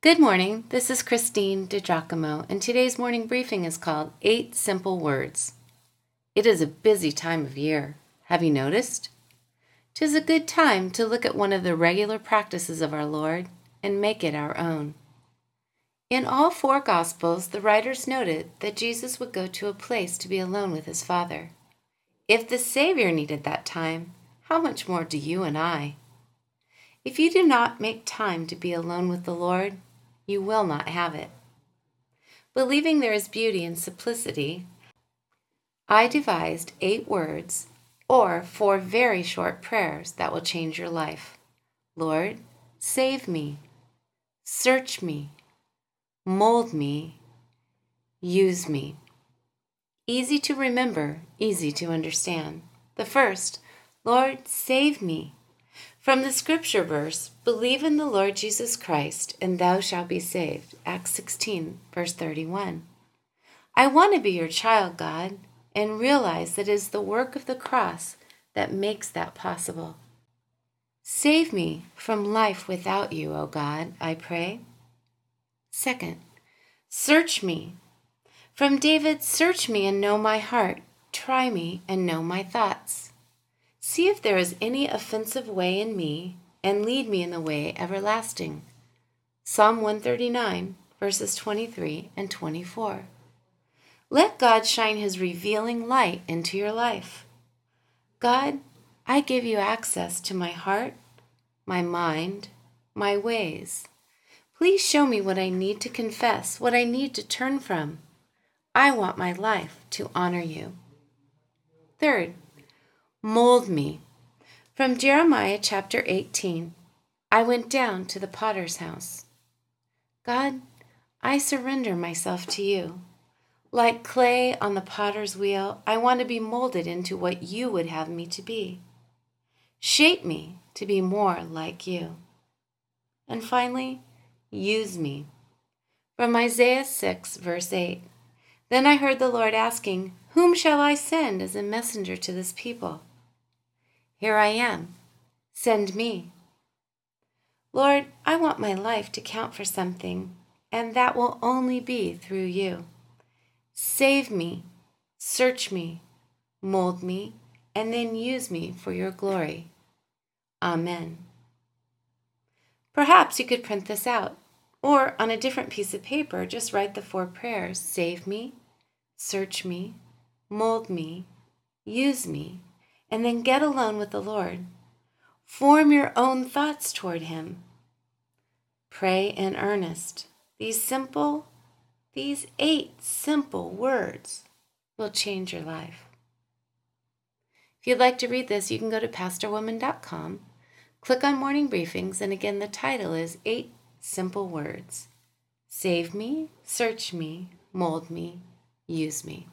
Good morning. This is Christine DiGiacomo, and today's morning briefing is called Eight Simple Words. It is a busy time of year. Have you noticed? Tis a good time to look at one of the regular practices of our Lord and make it our own. In all four Gospels, the writers noted that Jesus would go to a place to be alone with his Father. If the Savior needed that time, how much more do you and I? If you do not make time to be alone with the Lord, you will not have it. Believing there is beauty in simplicity, I devised eight words or four very short prayers that will change your life. Lord, save me, search me, mold me, use me. Easy to remember, easy to understand. The first, Lord, save me. From the scripture verse, believe in the Lord Jesus Christ, and thou shalt be saved. Acts 16, verse 31. I want to be your child, God, and realize that it is the work of the cross that makes that possible. Save me from life without you, O God, I pray. Second, search me. From David, search me and know my heart. Try me and know my thoughts. See if there is any offensive way in me, and lead me in the way everlasting. Psalm 139, verses 23 and 24. Let God shine his revealing light into your life. God, I give you access to my heart, my mind, my ways. Please show me what I need to confess, what I need to turn from. I want my life to honor you. Third, Mold me. From Jeremiah chapter 18 I went down to the potter's house. God, I surrender myself to you. Like clay on the potter's wheel, I want to be molded into what you would have me to be. Shape me to be more like you. And finally, use me. From Isaiah 6, verse 8 Then I heard the Lord asking, Whom shall I send as a messenger to this people? Here I am. Send me. Lord, I want my life to count for something, and that will only be through you. Save me, search me, mold me, and then use me for your glory. Amen. Perhaps you could print this out, or on a different piece of paper, just write the four prayers Save me, search me, mold me, use me, and then get alone with the Lord. Form your own thoughts toward Him. Pray in earnest. These simple, these eight simple words will change your life. If you'd like to read this, you can go to pastorwoman.com, click on Morning Briefings, and again, the title is Eight Simple Words Save Me, Search Me, Mold Me, Use Me.